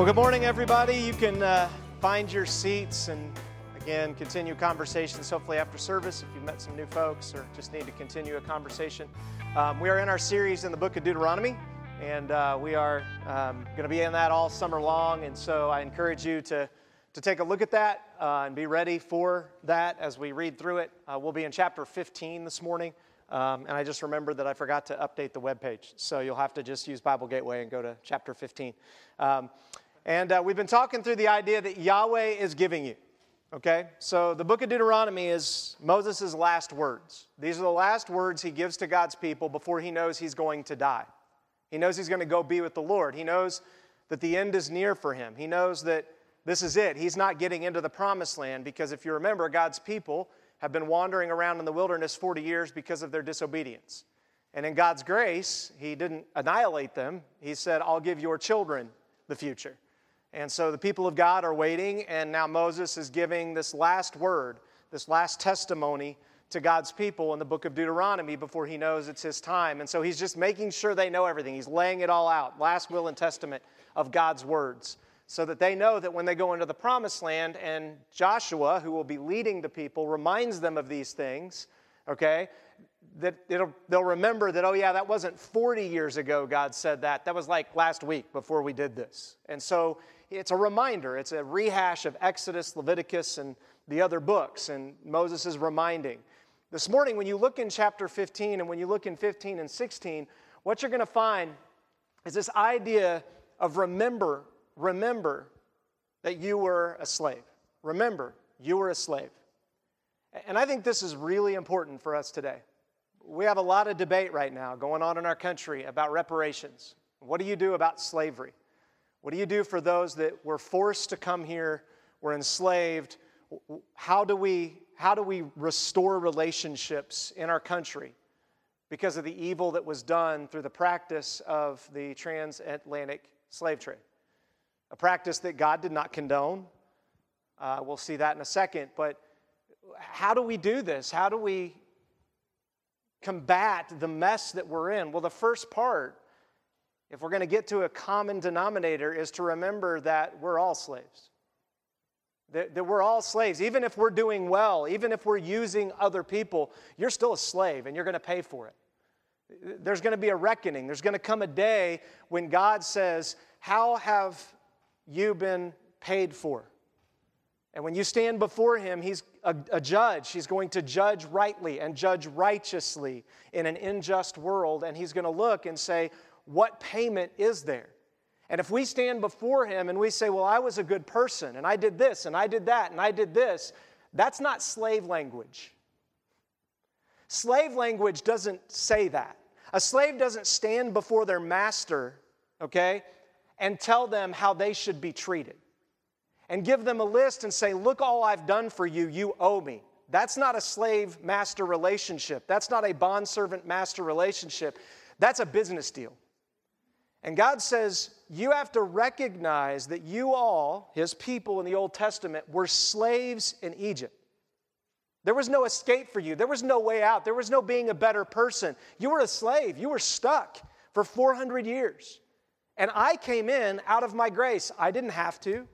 Well, good morning, everybody. You can uh, find your seats and again continue conversations hopefully after service if you've met some new folks or just need to continue a conversation. Um, we are in our series in the book of Deuteronomy, and uh, we are um, going to be in that all summer long. And so I encourage you to, to take a look at that uh, and be ready for that as we read through it. Uh, we'll be in chapter 15 this morning. Um, and I just remembered that I forgot to update the webpage. So you'll have to just use Bible Gateway and go to chapter 15. Um, and uh, we've been talking through the idea that Yahweh is giving you. Okay? So the book of Deuteronomy is Moses' last words. These are the last words he gives to God's people before he knows he's going to die. He knows he's going to go be with the Lord. He knows that the end is near for him. He knows that this is it. He's not getting into the promised land because if you remember, God's people have been wandering around in the wilderness 40 years because of their disobedience. And in God's grace, He didn't annihilate them. He said, I'll give your children the future. And so the people of God are waiting, and now Moses is giving this last word, this last testimony to God's people in the book of Deuteronomy before he knows it's his time. And so he's just making sure they know everything. He's laying it all out, last will and testament of God's words, so that they know that when they go into the promised land and Joshua, who will be leading the people, reminds them of these things, okay, that they'll remember that, oh, yeah, that wasn't 40 years ago God said that. That was like last week before we did this. And so it's a reminder, it's a rehash of Exodus, Leviticus, and the other books, and Moses is reminding. This morning, when you look in chapter 15 and when you look in 15 and 16, what you're going to find is this idea of remember, remember that you were a slave. Remember, you were a slave. And I think this is really important for us today. We have a lot of debate right now going on in our country about reparations. What do you do about slavery? What do you do for those that were forced to come here, were enslaved? How do we, how do we restore relationships in our country because of the evil that was done through the practice of the transatlantic slave trade? A practice that God did not condone. Uh, we'll see that in a second. But how do we do this? How do we combat the mess that we're in? Well, the first part if we're going to get to a common denominator, is to remember that we're all slaves. That, that, we're all slaves. Even if we're doing well, even if we're using other people, you're still a slave and you're going to pay for it. There's going to be a reckoning. There's going to come a day when God says, How have you been paid for? And when you stand before Him, He's a, a judge. He's going to judge rightly and judge righteously in an unjust world. And He's going to look and say, what payment is there? And if we stand before Him and we say, Well, I was a good person, and I did this, and I did that, and I did this, that's not slave language. Slave language doesn't say that. A slave doesn't stand before their master, okay, and tell them how they should be treated and give them a list and say, Look, all I've done for you, you owe me. That's not a slave master relationship. That's not a bond servant master relationship. That's a business deal. And God says, you have to recognize that you all, his people in the Old Testament, were slaves in Egypt. There was no escape for you. There was no way out. There was no being a better person. You were a slave. You were stuck for 400 years. And I came in out of my grace. I didn't have to.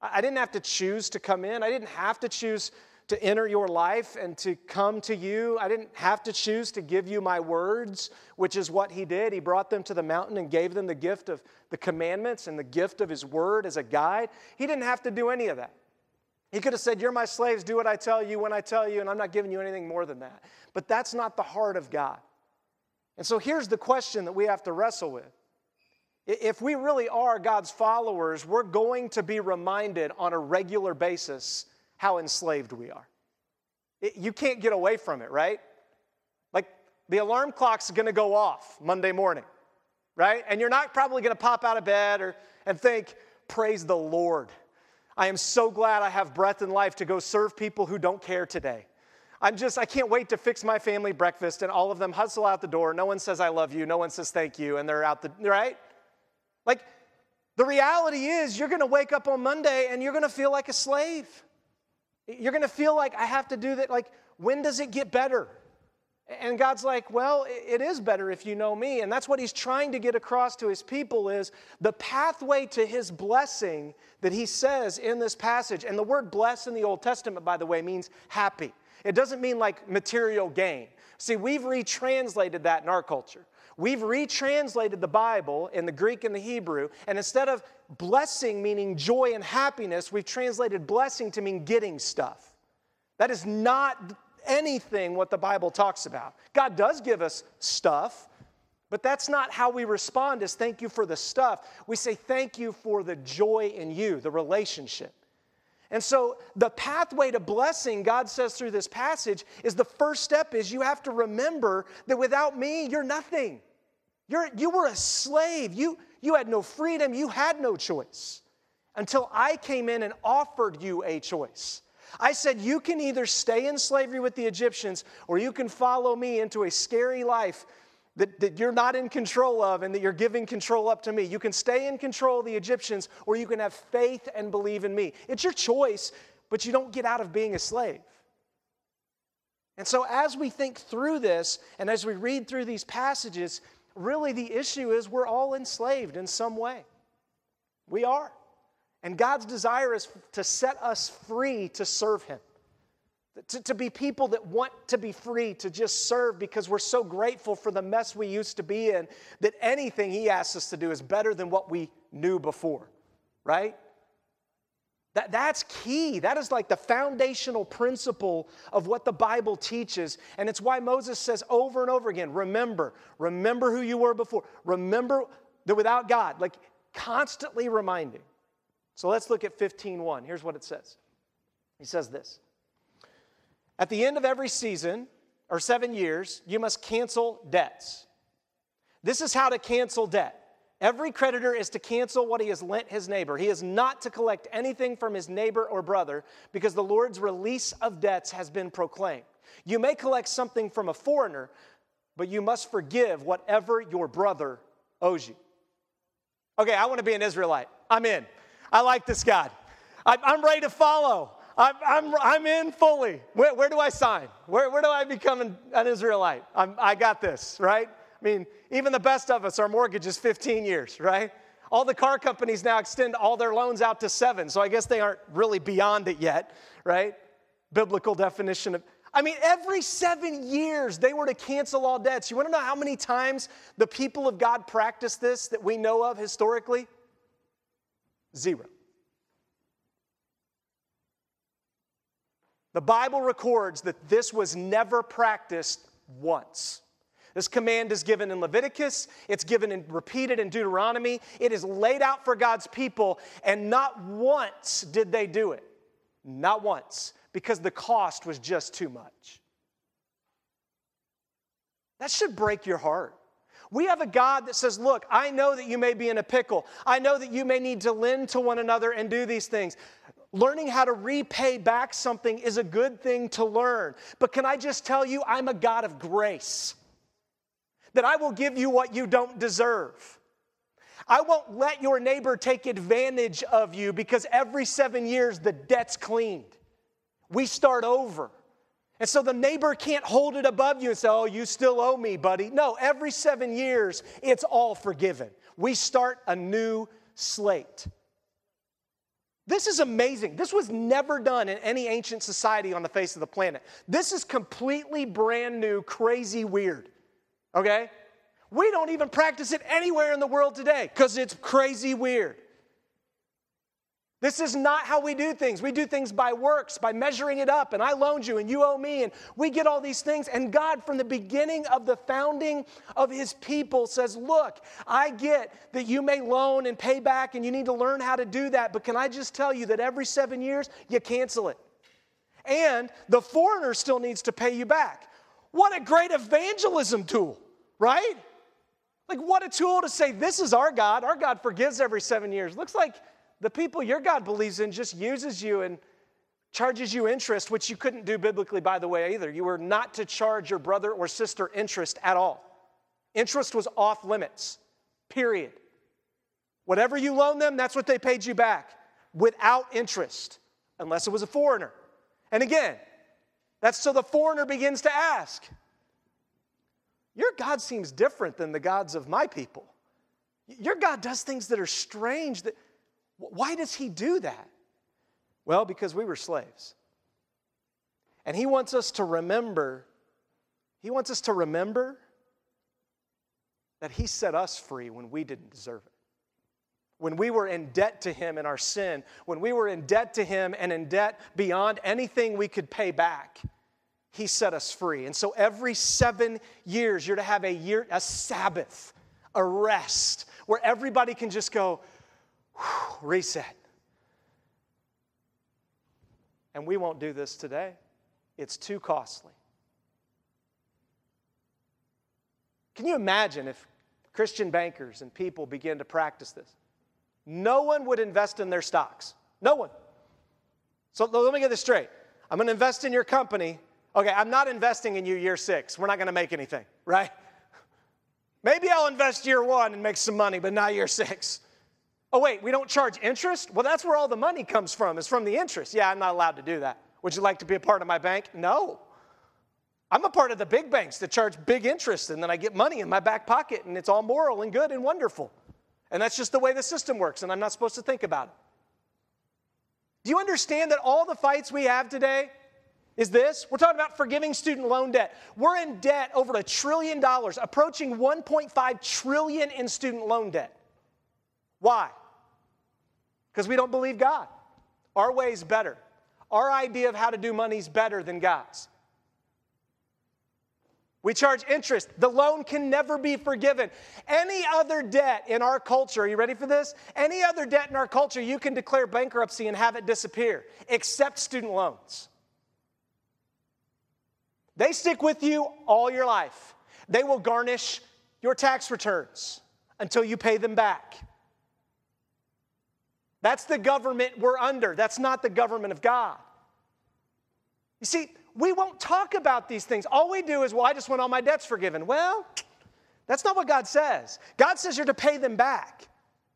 I didn't have to choose to come in. I didn't have to choose to enter your life and to come to you. I didn't have to choose to give you my words, which is what he did. He brought them to the mountain and gave them the gift of the commandments and the gift of his word as a guide. He didn't have to do any of that. He could have said, You're my slaves, do what I tell you when I tell you, and I'm not giving you anything more than that. But that's not the heart of God. And so here's the question that we have to wrestle with. If we really are God's followers, we're going to be reminded on a regular basis how enslaved we are. It, you can't get away from it, right? Like the alarm clock's gonna go off Monday morning, right? And you're not probably gonna pop out of bed or, and think, Praise the Lord. I am so glad I have breath and life to go serve people who don't care today. I'm just, I can't wait to fix my family breakfast and all of them hustle out the door. No one says, I love you. No one says, thank you. And they're out the, right? Like, the reality is, you're gonna wake up on Monday and you're gonna feel like a slave. You're going to feel like I have to do that. Like, when does it get better? And God's like, well, it is better if you know me. And that's what he's trying to get across to his people is the pathway to his blessing that he says in this passage. And the word bless in the Old Testament, by the way, means happy. It doesn't mean like material gain. See, we've retranslated that in our culture. We've retranslated the Bible in the Greek and the Hebrew, and instead of blessing meaning joy and happiness, we've translated blessing to mean getting stuff. That is not anything what the Bible talks about. God does give us stuff, but that's not how we respond is thank you for the stuff. We say thank you for the joy in you, the relationship. And so the pathway to blessing, God says through this passage, is the first step is you have to remember that without me, you're nothing. You're, you were a slave. You, you had no freedom. You had no choice until I came in and offered you a choice. I said, You can either stay in slavery with the Egyptians or you can follow me into a scary life that, that you're not in control of and that you're giving control up to me. You can stay in control of the Egyptians or you can have faith and believe in me. It's your choice, but you don't get out of being a slave. And so, as we think through this and as we read through these passages, really the issue is we're all enslaved in some way. We are. And God's desire is to set us free to serve Him. To, to be people that want to be free to just serve because we're so grateful for the mess we used to be in that anything He asks us to do is better than what we knew before, right? That, that's key. That is like the foundational principle of what the Bible teaches. And it's why Moses says over and over again remember, remember who you were before. Remember that without God, like constantly reminding. So let's look at 15:1. Here's what it says. He says this. At the end of every season, or seven years, you must cancel debts. This is how to cancel debt. Every creditor is to cancel what he has lent his neighbor. He is not to collect anything from his neighbor or brother because the Lord's release of debts has been proclaimed. You may collect something from a foreigner, but you must forgive whatever your brother owes you. Okay, I want to be an Israelite. I'm in. I like this God. I'm ready to follow. I'm, I'm, I'm in fully. Where, where do I sign? Where, where do I become an, an Israelite? I'm, I got this, right? I mean, even the best of us, our mortgage is 15 years, right? All the car companies now extend all their loans out to seven, so I guess they aren't really beyond it yet, right? Biblical definition of. I mean, every seven years they were to cancel all debts. You want to know how many times the people of God practiced this that we know of historically? Zero. The Bible records that this was never practiced once. This command is given in Leviticus, it's given and repeated in Deuteronomy. It is laid out for God's people, and not once did they do it. Not once, because the cost was just too much. That should break your heart. We have a God that says, Look, I know that you may be in a pickle. I know that you may need to lend to one another and do these things. Learning how to repay back something is a good thing to learn. But can I just tell you, I'm a God of grace, that I will give you what you don't deserve. I won't let your neighbor take advantage of you because every seven years the debt's cleaned. We start over. And so the neighbor can't hold it above you and say, Oh, you still owe me, buddy. No, every seven years, it's all forgiven. We start a new slate. This is amazing. This was never done in any ancient society on the face of the planet. This is completely brand new, crazy weird. Okay? We don't even practice it anywhere in the world today because it's crazy weird. This is not how we do things. We do things by works, by measuring it up, and I loaned you and you owe me, and we get all these things. And God, from the beginning of the founding of His people, says, Look, I get that you may loan and pay back, and you need to learn how to do that, but can I just tell you that every seven years, you cancel it? And the foreigner still needs to pay you back. What a great evangelism tool, right? Like, what a tool to say, This is our God. Our God forgives every seven years. Looks like the people your God believes in just uses you and charges you interest, which you couldn't do biblically, by the way, either. You were not to charge your brother or sister interest at all. Interest was off limits, period. Whatever you loan them, that's what they paid you back without interest, unless it was a foreigner. And again, that's so the foreigner begins to ask, Your God seems different than the gods of my people. Your God does things that are strange. That, why does He do that? Well, because we were slaves. And He wants us to remember, He wants us to remember that He set us free when we didn't deserve it. When we were in debt to Him in our sin, when we were in debt to Him and in debt beyond anything we could pay back, He set us free. And so every seven years, you're to have a year, a Sabbath, a rest, where everybody can just go, reset. And we won't do this today. It's too costly. Can you imagine if Christian bankers and people begin to practice this? No one would invest in their stocks. No one. So let me get this straight. I'm going to invest in your company. Okay, I'm not investing in you year six. We're not going to make anything, right? Maybe I'll invest year one and make some money, but not year six. Oh, wait, we don't charge interest? Well, that's where all the money comes from, is from the interest. Yeah, I'm not allowed to do that. Would you like to be a part of my bank? No. I'm a part of the big banks that charge big interest, and then I get money in my back pocket, and it's all moral and good and wonderful. And that's just the way the system works, and I'm not supposed to think about it. Do you understand that all the fights we have today is this? We're talking about forgiving student loan debt. We're in debt over a trillion dollars, approaching 1.5 trillion in student loan debt. Why? Because we don't believe God. Our way is better. Our idea of how to do money is better than God's. We charge interest. The loan can never be forgiven. Any other debt in our culture, are you ready for this? Any other debt in our culture, you can declare bankruptcy and have it disappear, except student loans. They stick with you all your life. They will garnish your tax returns until you pay them back. That's the government we're under. That's not the government of God. You see, we won't talk about these things. All we do is, well, I just want all my debts forgiven. Well, that's not what God says. God says you're to pay them back.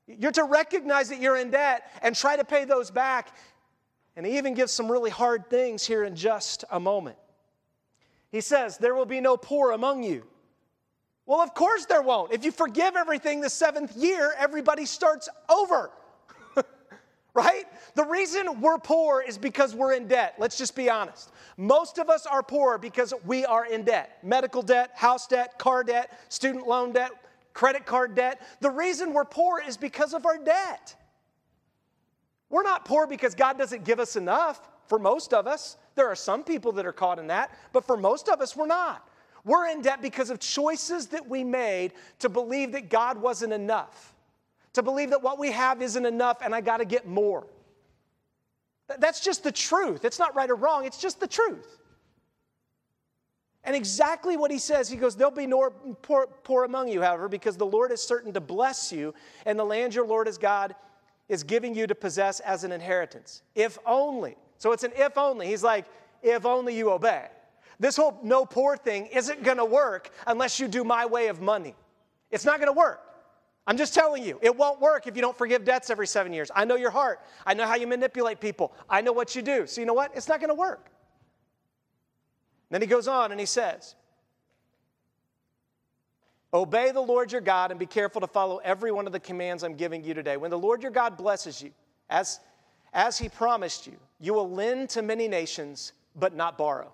You're to recognize that you're in debt and try to pay those back. And he even gives some really hard things here in just a moment. He says, There will be no poor among you. Well, of course there won't. If you forgive everything the seventh year, everybody starts over right? The reason we're poor is because we're in debt. Let's just be honest. Most of us are poor because we are in debt medical debt, house debt, car debt, student loan debt, credit card debt. The reason we're poor is because of our debt. We're not poor because God doesn't give us enough for most of us. There are some people that are caught in that, but for most of us, we're not. We're in debt because of choices that we made to believe that God wasn't enough to believe that what we have isn't enough and I got to get more. That's just the truth. It's not right or wrong, it's just the truth. And exactly what he says, he goes, There'll be no poor, poor among you, however, because the Lord is certain to bless you, and the land your Lord is God is giving you to possess as an inheritance. If only. So it's an if only. He's like, If only you obey. This whole no poor thing isn't going to work unless you do my way of money. It's not going to work. I'm just telling you, it won't work if you don't forgive debts every seven years. I know your heart. I know how you manipulate people. I know what you do. So, you know what? It's not going to work. Then he goes on and he says, Obey the Lord your God and be careful to follow every one of the commands I'm giving you today. When the Lord your God blesses you, as, as he promised you, you will lend to many nations, but not borrow.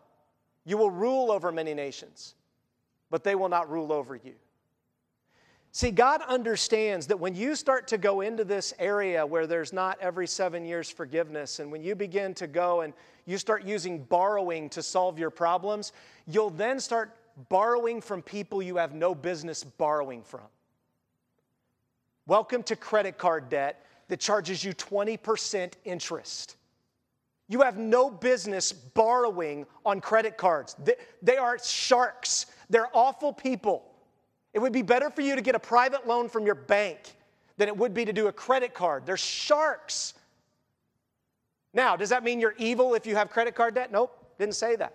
You will rule over many nations, but they will not rule over you. See, God understands that when you start to go into this area where there's not every seven years forgiveness, and when you begin to go and you start using borrowing to solve your problems, you'll then start borrowing from people you have no business borrowing from. Welcome to credit card debt that charges you 20% interest. You have no business borrowing on credit cards. They, they are sharks, they're awful people. It would be better for you to get a private loan from your bank than it would be to do a credit card. They're sharks. Now, does that mean you're evil if you have credit card debt? Nope, didn't say that.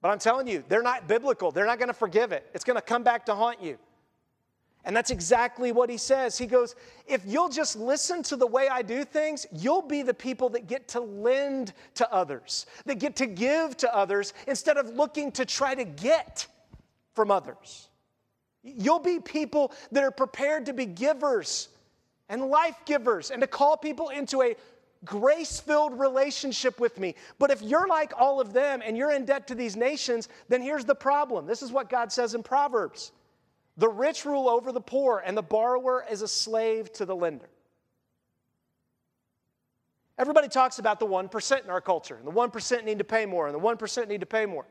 But I'm telling you, they're not biblical. They're not going to forgive it. It's going to come back to haunt you. And that's exactly what he says. He goes, If you'll just listen to the way I do things, you'll be the people that get to lend to others, that get to give to others instead of looking to try to get. From others. You'll be people that are prepared to be givers and life givers and to call people into a grace filled relationship with me. But if you're like all of them and you're in debt to these nations, then here's the problem. This is what God says in Proverbs the rich rule over the poor, and the borrower is a slave to the lender. Everybody talks about the 1% in our culture, and the 1% need to pay more, and the 1% need to pay more.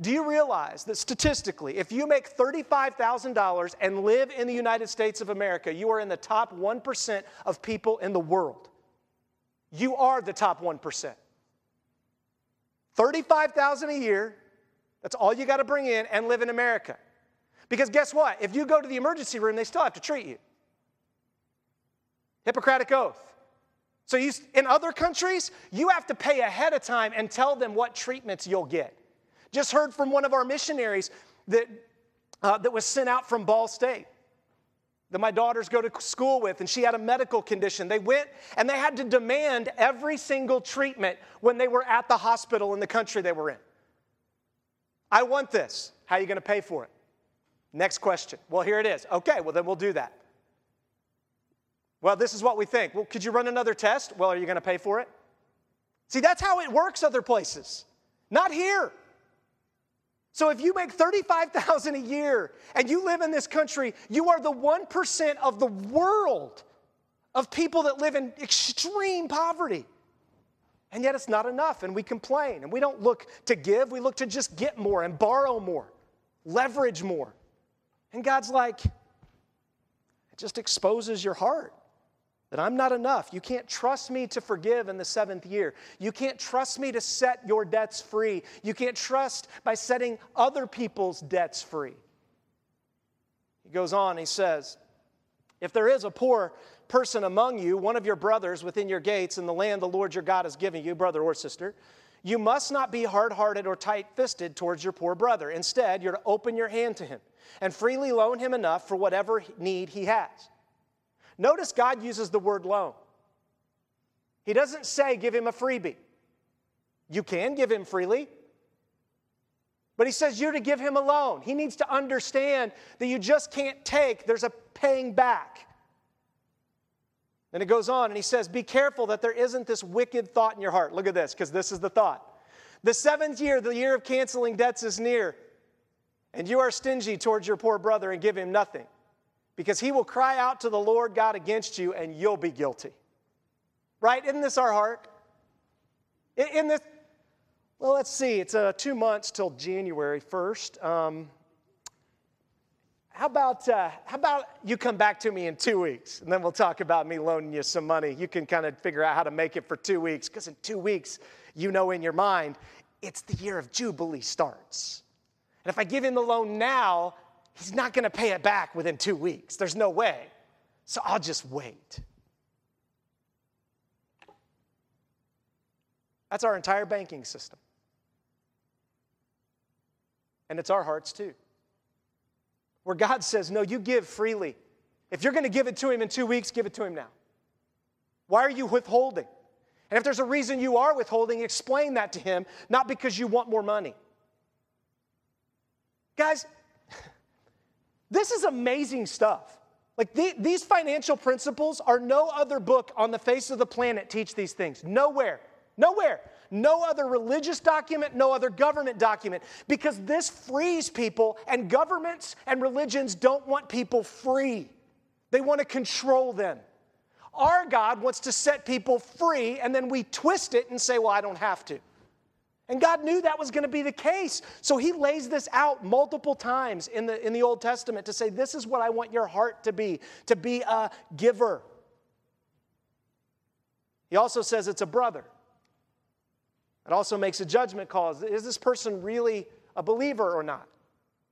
Do you realize that statistically, if you make $35,000 and live in the United States of America, you are in the top 1% of people in the world? You are the top 1%. 35,000 a year, that's all you got to bring in and live in America. Because guess what? If you go to the emergency room, they still have to treat you. Hippocratic oath. So you, in other countries, you have to pay ahead of time and tell them what treatments you'll get. Just heard from one of our missionaries that, uh, that was sent out from Ball State that my daughters go to school with, and she had a medical condition. They went and they had to demand every single treatment when they were at the hospital in the country they were in. I want this. How are you going to pay for it? Next question. Well, here it is. Okay, well, then we'll do that. Well, this is what we think. Well, could you run another test? Well, are you going to pay for it? See, that's how it works other places, not here. So if you make 35,000 a year and you live in this country, you are the 1% of the world of people that live in extreme poverty. And yet it's not enough and we complain and we don't look to give, we look to just get more and borrow more, leverage more. And God's like, it just exposes your heart that I'm not enough. You can't trust me to forgive in the seventh year. You can't trust me to set your debts free. You can't trust by setting other people's debts free. He goes on, he says, If there is a poor person among you, one of your brothers within your gates in the land the Lord your God is giving you, brother or sister, you must not be hard hearted or tight fisted towards your poor brother. Instead, you're to open your hand to him and freely loan him enough for whatever need he has. Notice God uses the word loan. He doesn't say give him a freebie. You can give him freely, but he says you're to give him a loan. He needs to understand that you just can't take, there's a paying back. Then it goes on and he says, Be careful that there isn't this wicked thought in your heart. Look at this, because this is the thought. The seventh year, the year of canceling debts, is near, and you are stingy towards your poor brother and give him nothing because he will cry out to the Lord God against you and you'll be guilty. Right? Isn't this our heart? In this, well, let's see, it's uh, two months till January 1st. Um, how about, uh, how about you come back to me in two weeks and then we'll talk about me loaning you some money. You can kind of figure out how to make it for two weeks because in two weeks, you know in your mind, it's the year of Jubilee starts. And if I give him the loan now, he's not going to pay it back within two weeks. There's no way. So I'll just wait. That's our entire banking system. And it's our hearts too. Where God says, No, you give freely. If you're going to give it to him in two weeks, give it to him now. Why are you withholding? And if there's a reason you are withholding, explain that to him, not because you want more money. Guys, this is amazing stuff. Like the, these financial principles are no other book on the face of the planet teach these things. Nowhere. Nowhere. No other religious document, no other government document. Because this frees people, and governments and religions don't want people free. They want to control them. Our God wants to set people free, and then we twist it and say, well, I don't have to. And God knew that was going to be the case. So he lays this out multiple times in the, in the Old Testament to say, This is what I want your heart to be, to be a giver. He also says it's a brother. It also makes a judgment call. Is this person really a believer or not?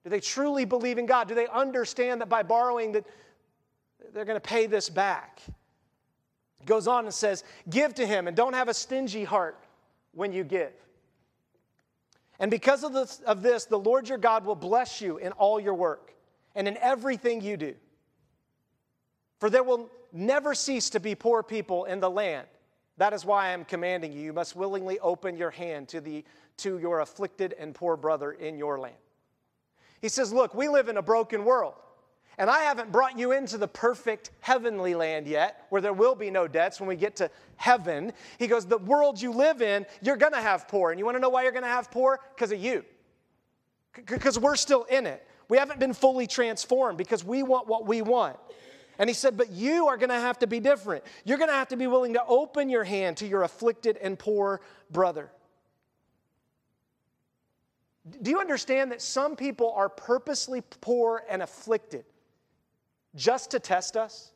Do they truly believe in God? Do they understand that by borrowing that they're going to pay this back? It goes on and says, Give to him and don't have a stingy heart when you give. And because of this, of this, the Lord your God will bless you in all your work and in everything you do. For there will never cease to be poor people in the land. That is why I am commanding you. You must willingly open your hand to, the, to your afflicted and poor brother in your land. He says, Look, we live in a broken world. And I haven't brought you into the perfect heavenly land yet, where there will be no debts when we get to heaven. He goes, The world you live in, you're going to have poor. And you want to know why you're going to have poor? Because of you. Because we're still in it. We haven't been fully transformed because we want what we want. And he said, But you are going to have to be different. You're going to have to be willing to open your hand to your afflicted and poor brother. Do you understand that some people are purposely poor and afflicted? Just to test us?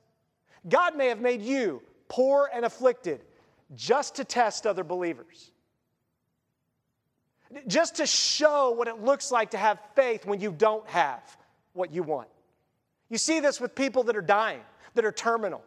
God may have made you poor and afflicted just to test other believers. Just to show what it looks like to have faith when you don't have what you want. You see this with people that are dying, that are terminal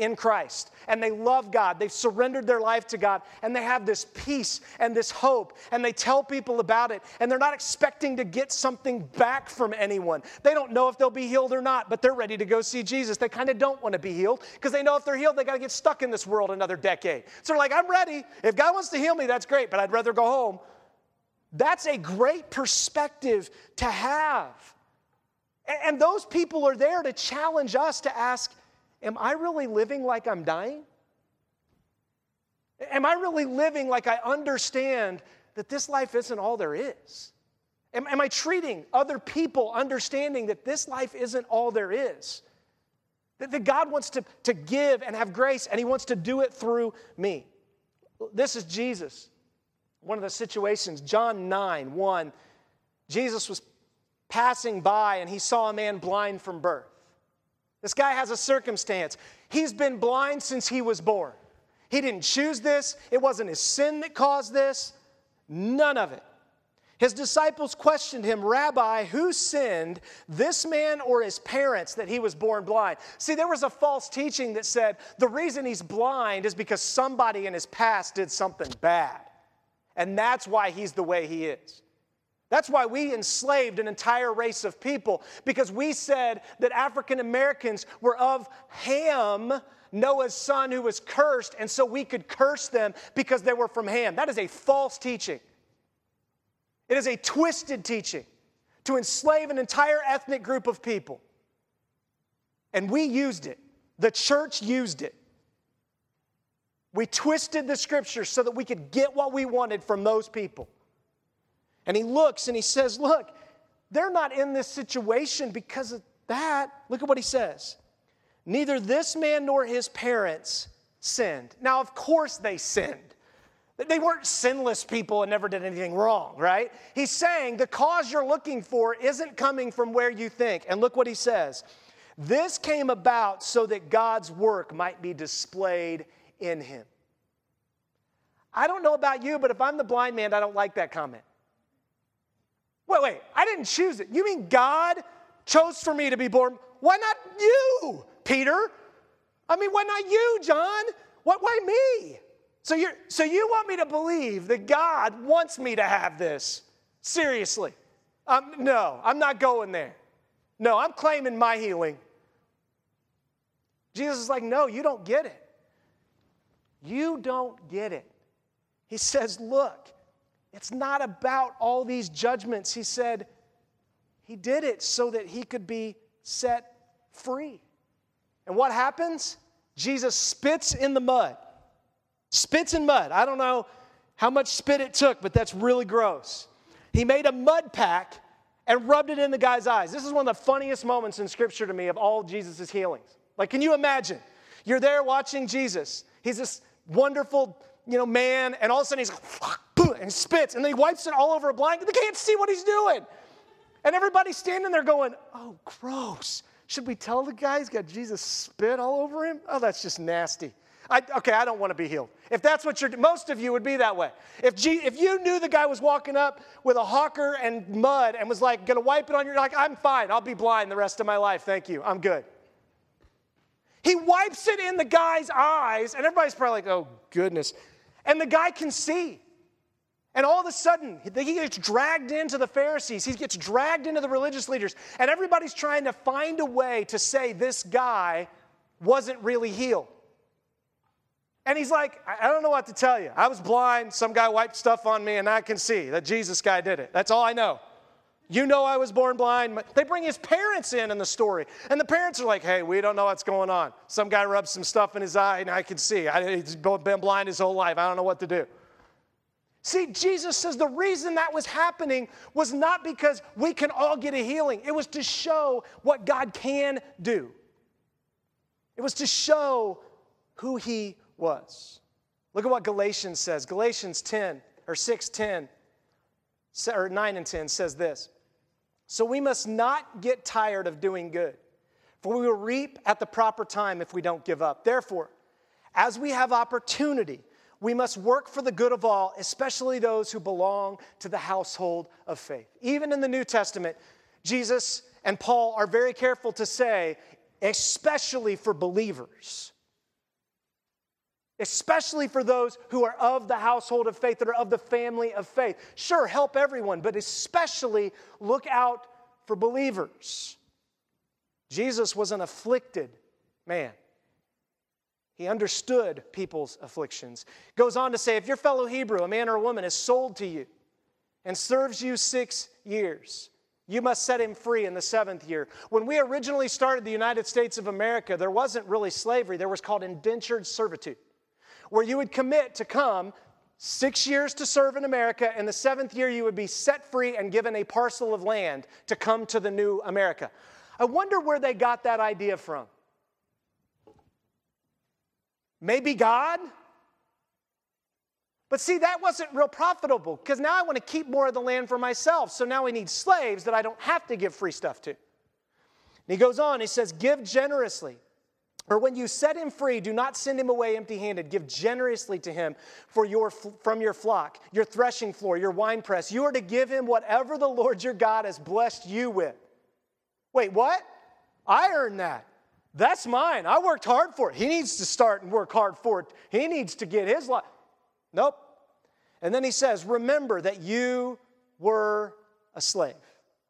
in Christ and they love God. They've surrendered their life to God and they have this peace and this hope and they tell people about it and they're not expecting to get something back from anyone. They don't know if they'll be healed or not, but they're ready to go see Jesus. They kind of don't want to be healed because they know if they're healed, they got to get stuck in this world another decade. So they're like, I'm ready. If God wants to heal me, that's great, but I'd rather go home. That's a great perspective to have. And those people are there to challenge us to ask, Am I really living like I'm dying? Am I really living like I understand that this life isn't all there is? Am, am, I treating other people understanding that this life isn't all there is? That, that God wants to, to give and have grace, and He wants to do it through me. This is Jesus. One of the situations, John 9 1, Jesus was passing by and he saw a man blind from birth. This guy has a circumstance. He's been blind since he was born. He didn't choose this, it wasn't his sin that caused this, none of it. His disciples questioned him, Rabbi, who sinned, this man or his parents, that he was born blind? See, there was a false teaching that said the reason he's blind is because somebody in his past did something bad. And that's why he's the way he is. That's why we enslaved an entire race of people, because we said that African Americans were of Ham, Noah's son who was cursed, and so we could curse them because they were from Ham. That is a false teaching. It is a twisted teaching to enslave an entire ethnic group of people. And we used it, the church used it. We twisted the scriptures so that we could get what we wanted from those people. And he looks and he says, Look, they're not in this situation because of that. Look at what he says. Neither this man nor his parents sinned. Now, of course, they sinned. They weren't sinless people and never did anything wrong, right? He's saying the cause you're looking for isn't coming from where you think. And look what he says this came about so that God's work might be displayed in him. I don't know about you, but if I'm the blind man, I don't like that comment. Wait, wait, I didn't choose it. You mean God chose for me to be born? Why not you, Peter? I mean, why not you, John? What, why me? So, you're, so you want me to believe that God wants me to have this? Seriously? Um, no, I'm not going there. No, I'm claiming my healing. Jesus is like, no, you don't get it. You don't get it. He says, look, it's not about all these judgments. He said he did it so that he could be set free. And what happens? Jesus spits in the mud. Spits in mud. I don't know how much spit it took, but that's really gross. He made a mud pack and rubbed it in the guy's eyes. This is one of the funniest moments in Scripture to me of all Jesus' healings. Like, can you imagine? You're there watching Jesus. He's this wonderful, you know, man, and all of a sudden he's like, and spits, and then he wipes it all over a blanket. They can't see what he's doing. And everybody's standing there going, oh, gross. Should we tell the guy he's got Jesus spit all over him? Oh, that's just nasty. I, okay, I don't want to be healed. If that's what you're, most of you would be that way. If, G, if you knew the guy was walking up with a hawker and mud and was like, gonna wipe it on your, like, I'm fine. I'll be blind the rest of my life. Thank you. I'm good. He wipes it in the guy's eyes, and everybody's probably like, oh, goodness. And the guy can see. And all of a sudden, he gets dragged into the Pharisees. He gets dragged into the religious leaders. And everybody's trying to find a way to say this guy wasn't really healed. And he's like, I don't know what to tell you. I was blind. Some guy wiped stuff on me, and I can see that Jesus guy did it. That's all I know. You know I was born blind. They bring his parents in in the story. And the parents are like, hey, we don't know what's going on. Some guy rubs some stuff in his eye and I can see. I, he's been blind his whole life. I don't know what to do. See, Jesus says the reason that was happening was not because we can all get a healing, it was to show what God can do. It was to show who he was. Look at what Galatians says. Galatians 10 or 6 10 or 9 and 10 says this. So we must not get tired of doing good, for we will reap at the proper time if we don't give up. Therefore, as we have opportunity, we must work for the good of all, especially those who belong to the household of faith. Even in the New Testament, Jesus and Paul are very careful to say, especially for believers. Especially for those who are of the household of faith, that are of the family of faith. Sure, help everyone, but especially look out for believers. Jesus was an afflicted man. He understood people's afflictions. Goes on to say if your fellow Hebrew, a man or a woman, is sold to you and serves you six years, you must set him free in the seventh year. When we originally started the United States of America, there wasn't really slavery, there was called indentured servitude, where you would commit to come six years to serve in America, and the seventh year you would be set free and given a parcel of land to come to the new America. I wonder where they got that idea from. Maybe God? But see, that wasn't real profitable because now I want to keep more of the land for myself. So now we need slaves that I don't have to give free stuff to. And he goes on, he says, Give generously. Or when you set him free, do not send him away empty handed. Give generously to him for your, from your flock, your threshing floor, your winepress. You are to give him whatever the Lord your God has blessed you with. Wait, what? I earned that. That's mine. I worked hard for it. He needs to start and work hard for it. He needs to get his life. Nope. And then he says, Remember that you were a slave.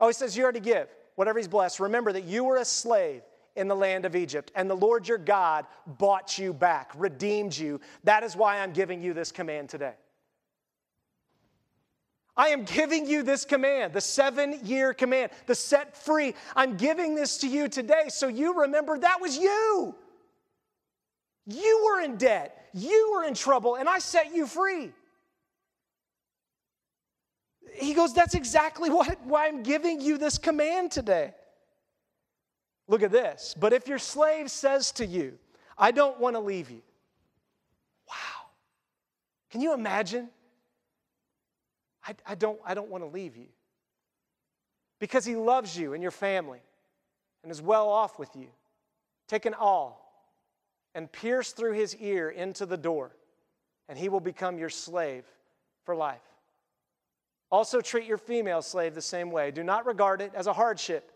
Oh, he says, You are to give whatever he's blessed. Remember that you were a slave in the land of Egypt, and the Lord your God bought you back, redeemed you. That is why I'm giving you this command today. I am giving you this command, the seven year command, the set free. I'm giving this to you today so you remember that was you. You were in debt, you were in trouble, and I set you free. He goes, That's exactly what, why I'm giving you this command today. Look at this. But if your slave says to you, I don't want to leave you. Wow. Can you imagine? I, I don't, I don't want to leave you. Because he loves you and your family and is well off with you. Take an awl and pierce through his ear into the door, and he will become your slave for life. Also, treat your female slave the same way. Do not regard it as a hardship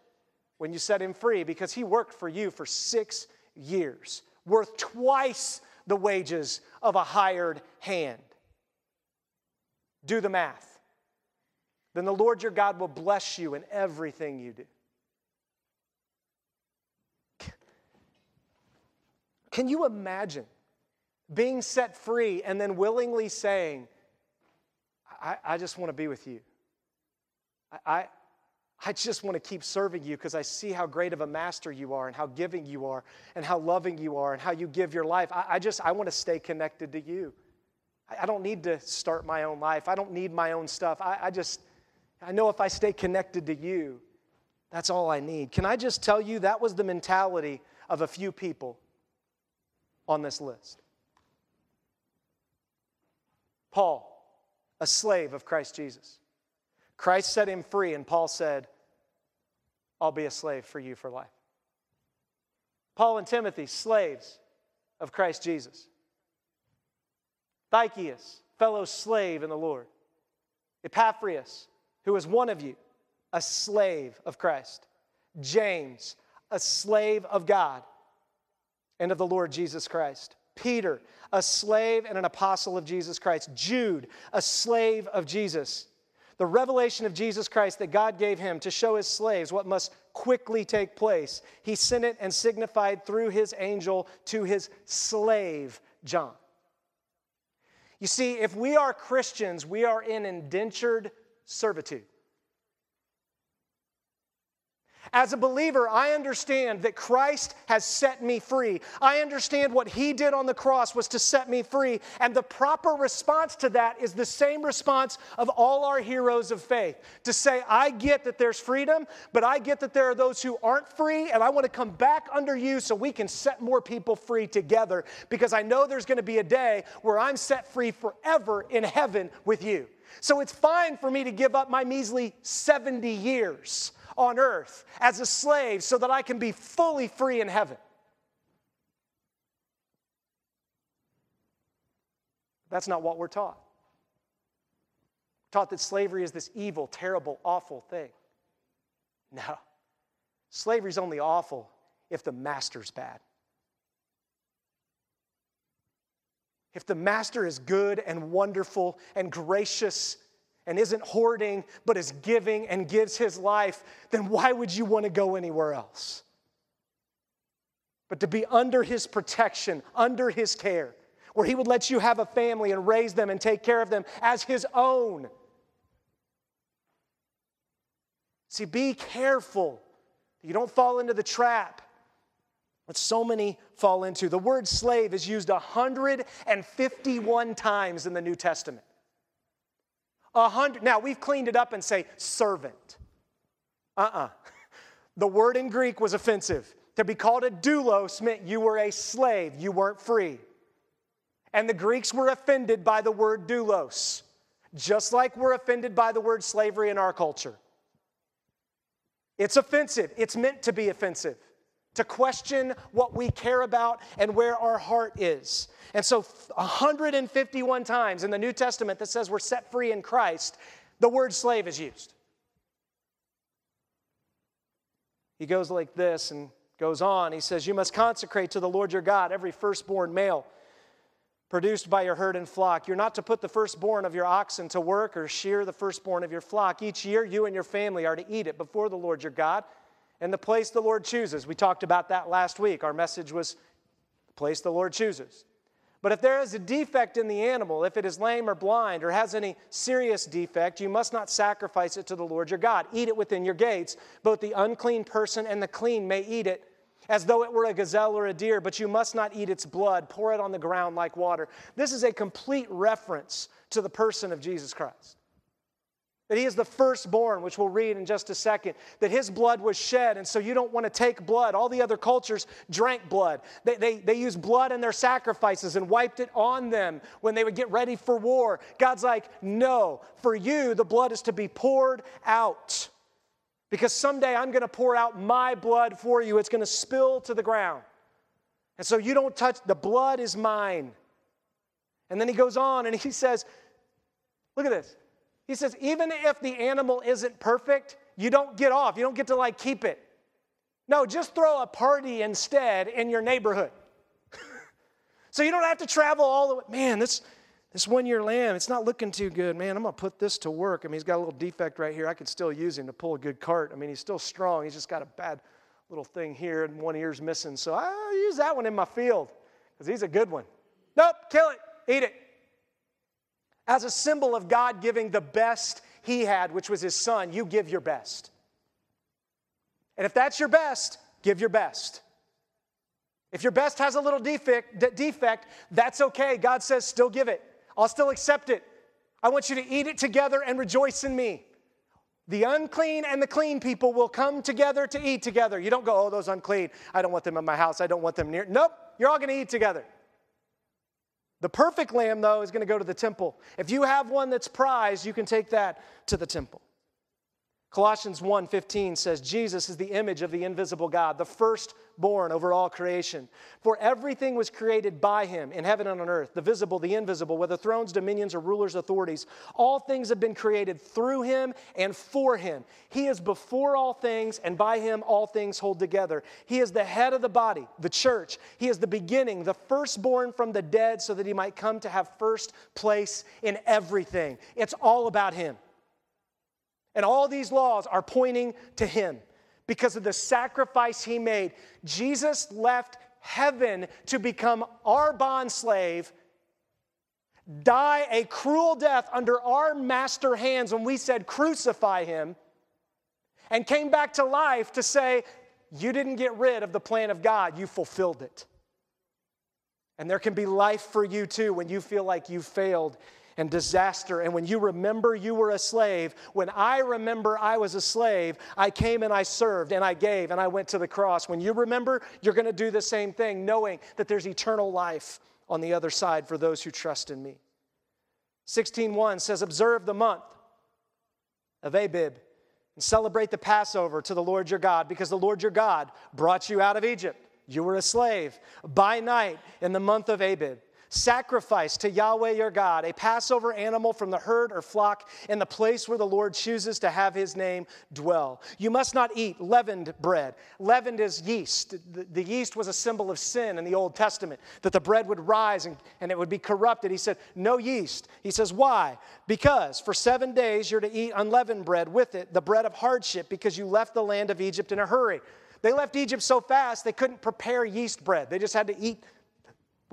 when you set him free, because he worked for you for six years, worth twice the wages of a hired hand. Do the math then the Lord your God will bless you in everything you do. Can you imagine being set free and then willingly saying, I, I just want to be with you? I, I, I just want to keep serving you because I see how great of a master you are and how giving you are and how loving you are and how you give your life. I, I just, I want to stay connected to you. I, I, don't need to start my own life. I don't need my own stuff. I, I just, I know if I stay connected to you, that's all I need. Can I just tell you that was the mentality of a few people on this list? Paul, a slave of Christ Jesus. Christ set him free, and Paul said, I'll be a slave for you for life. Paul and Timothy, slaves of Christ Jesus. Tychicus, fellow slave in the Lord. Epaphras, who is one of you, a slave of Christ. James, a slave of God and of the Lord Jesus Christ. Peter, a slave and an apostle of Jesus Christ. Jude, a slave of Jesus. The revelation of Jesus Christ that God gave him to show his slaves what must quickly take place, he sent it and signified through his angel to his slave, John. You see, if we are Christians, we are in indentured servitude. As a believer, I understand that Christ has set me free. I understand what He did on the cross was to set me free. And the proper response to that is the same response of all our heroes of faith to say, I get that there's freedom, but I get that there are those who aren't free, and I want to come back under you so we can set more people free together because I know there's going to be a day where I'm set free forever in heaven with you. So it's fine for me to give up my measly 70 years on earth as a slave so that I can be fully free in heaven. That's not what we're taught. We're taught that slavery is this evil, terrible, awful thing. No. Slavery is only awful if the master's bad. If the master is good and wonderful and gracious and isn't hoarding, but is giving and gives his life, then why would you want to go anywhere else? But to be under his protection, under his care, where he would let you have a family and raise them and take care of them as his own. See, be careful. You don't fall into the trap that so many fall into. The word slave is used 151 times in the New Testament. A hundred. Now we've cleaned it up and say servant. Uh uh-uh. uh The word in Greek was offensive. To be called a doulos meant you were a slave, you weren't free. And the Greeks were offended by the word doulos, just like we're offended by the word slavery in our culture. It's offensive, it's meant to be offensive to question what we care about and where our heart is. And so, 151 times in the New Testament that says we're set free in Christ, the word slave is used. He goes like this and goes on. He says, You must consecrate to the Lord your God every firstborn male produced by your herd and flock. You're not to put the firstborn of your oxen to work or shear the firstborn of your flock. Each year, you and your family are to eat it before the Lord your God and the place the Lord chooses. We talked about that last week. Our message was the place the Lord chooses. But if there is a defect in the animal, if it is lame or blind or has any serious defect, you must not sacrifice it to the Lord your God. Eat it within your gates. Both the unclean person and the clean may eat it as though it were a gazelle or a deer, but you must not eat its blood. Pour it on the ground like water. This is a complete reference to the person of Jesus Christ. That he is the firstborn, which we'll read in just a second. That his blood was shed, and so you don't want to take blood. All the other cultures drank blood. They, they, they used blood in their sacrifices and wiped it on them when they would get ready for war. God's like, no, for you, the blood is to be poured out. Because someday I'm going to pour out my blood for you. It's going to spill to the ground. And so you don't touch, the blood is mine. And then he goes on and he says, look at this. He says, even if the animal isn't perfect, you don't get off. You don't get to like keep it. No, just throw a party instead in your neighborhood. so you don't have to travel all the way. Man, this, this one year lamb, it's not looking too good. Man, I'm going to put this to work. I mean, he's got a little defect right here. I could still use him to pull a good cart. I mean, he's still strong. He's just got a bad little thing here and one ear's missing. So I'll use that one in my field because he's a good one. Nope, kill it, eat it as a symbol of God giving the best he had, which was his son, you give your best. And if that's your best, give your best. If your best has a little defect, defect, that's okay. God says, still give it. I'll still accept it. I want you to eat it together and rejoice in me. The unclean and the clean people will come together to eat together. You don't go, oh, those unclean. I don't want them in my house. I don't want them near. Nope, you're all going to eat together. The perfect lamb, though, is going to go to the temple. If you have one that's prized, you can take that to the temple. Colossians 1:15 says Jesus is the image of the invisible God, the firstborn over all creation. For everything was created by him in heaven and on earth, the visible, the invisible, whether thrones, dominions or rulers, authorities. All things have been created through him and for him. He is before all things and by him all things hold together. He is the head of the body, the church. He is the beginning, the firstborn from the dead so that he might come to have first place in everything. It's all about him. And all these laws are pointing to him because of the sacrifice he made. Jesus left heaven to become our bond slave, die a cruel death under our master hands when we said, Crucify him. and came back to life to say, You didn't get rid of the plan of God, you fulfilled it. And there can be life for you too when you feel like you failed and disaster. And when you remember you were a slave, when I remember I was a slave, I came and I served and I gave and I went to the cross. When you remember, you're going to do the same thing, knowing that there's eternal life on the other side for those who trust in me. 16:1 says, Observe the month of Abib and celebrate the Passover to the Lord your God, because the Lord your God brought you out of Egypt. You were a slave by night in the month of Abib. Sacrifice to Yahweh your God a Passover animal from the herd or flock in the place where the Lord chooses to have his name dwell. You must not eat leavened bread. Leavened is yeast. The, yeast was a symbol of sin in the Old Testament, that the bread would rise and, and it would be corrupted. He said, No yeast. He says, Why? Because for seven days you're to eat unleavened bread with it, the bread of hardship, because you left the land of Egypt in a hurry. They left Egypt so fast they couldn't prepare yeast bread. They just had to eat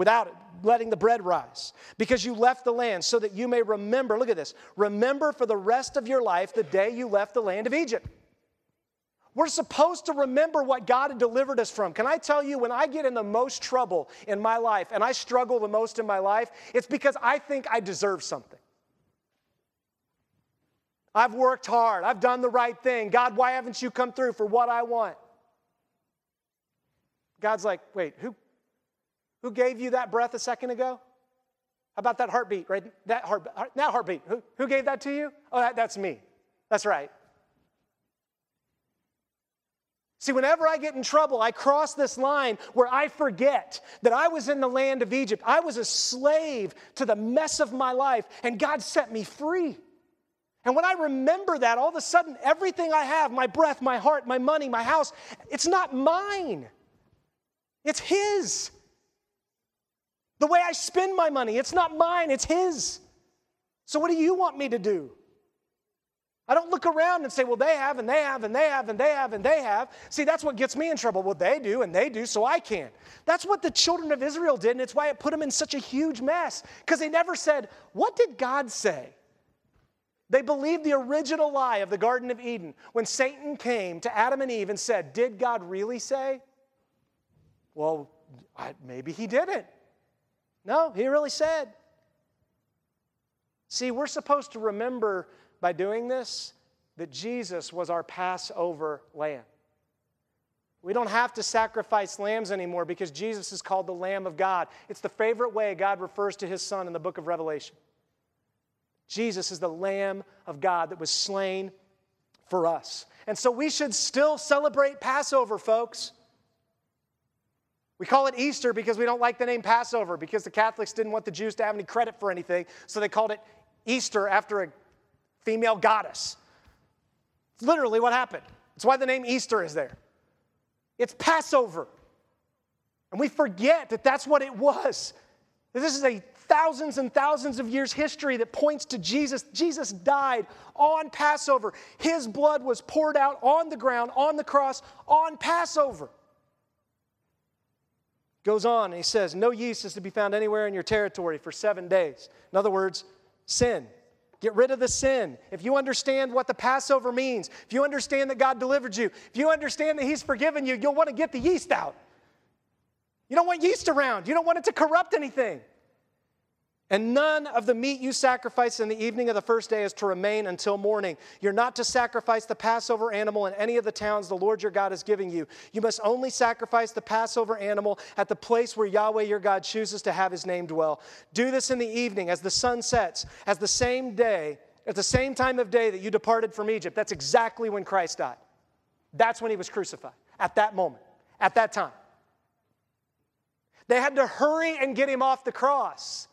without it, letting the bread rise. Because you left the land so that you may remember, look at this, remember for the rest of your life the day you left the land of Egypt. We're supposed to remember what God had delivered us from. Can I tell you, when I get in the most trouble in my life and I struggle the most in my life, it's because I think I deserve something. I've worked hard. I've done the right thing. God, why haven't you come through for what I want? God's like, wait, who, who gave you that breath a second ago? How about that heartbeat, right? That heart, now heartbeat. Who, who gave that to you? Oh, that, that's me. That's right. See, whenever I get in trouble, I cross this line where I forget that I was in the land of Egypt. I was a slave to the mess of my life, and God set me free. And when I remember that, all of a sudden, everything I have my breath, my heart, my money, my house it's not mine, it's His. The way I spend my money, it's not mine, it's His. So, what do you want me to do? I don't look around and say, well, they have, and they have, and they have, and they have, and they have. See, that's what gets me in trouble. Well, they do, and they do, so I can't. That's what the children of Israel did, and it's why it put them in such a huge mess, because they never said, what did God say? They believed the original lie of the Garden of Eden when Satan came to Adam and Eve and said, Did God really say? Well, I, maybe he didn't. No, he really said. See, we're supposed to remember by doing this that Jesus was our Passover lamb. We don't have to sacrifice lambs anymore because Jesus is called the Lamb of God. It's the favorite way God refers to his son in the book of Revelation. Jesus is the Lamb of God that was slain for us. And so we should still celebrate Passover, folks. We call it Easter because we don't like the name Passover because the Catholics didn't want the Jews to have any credit for anything, so they called it Easter after a female goddess. It's literally what happened. It's why the name Easter is there. It's Passover. And we forget that that's what it was. This is a thousands and thousands of years history that points to Jesus. Jesus died on Passover. His blood was poured out on the ground, on the cross, on Passover. Goes on and he says, No yeast is to be found anywhere in your territory for seven days. In other words, sin. Get rid of the sin. If you understand what the Passover means, if you understand that God delivered you, if you understand that He's forgiven you, you'll want to get the yeast out. You don't want yeast around, you don't want it to corrupt anything. And none of the meat you sacrifice in the evening of the first day is to remain until morning. You're not to sacrifice the Passover animal in any of the towns the Lord your God is giving you. You must only sacrifice the Passover animal at the place where Yahweh your God chooses to have his name dwell. Do this in the evening as the sun sets, as the same day, at the same time of day that you departed from Egypt. That's exactly when Christ died. That's when he was crucified, at that moment, at that time. They had to hurry and get him off the cross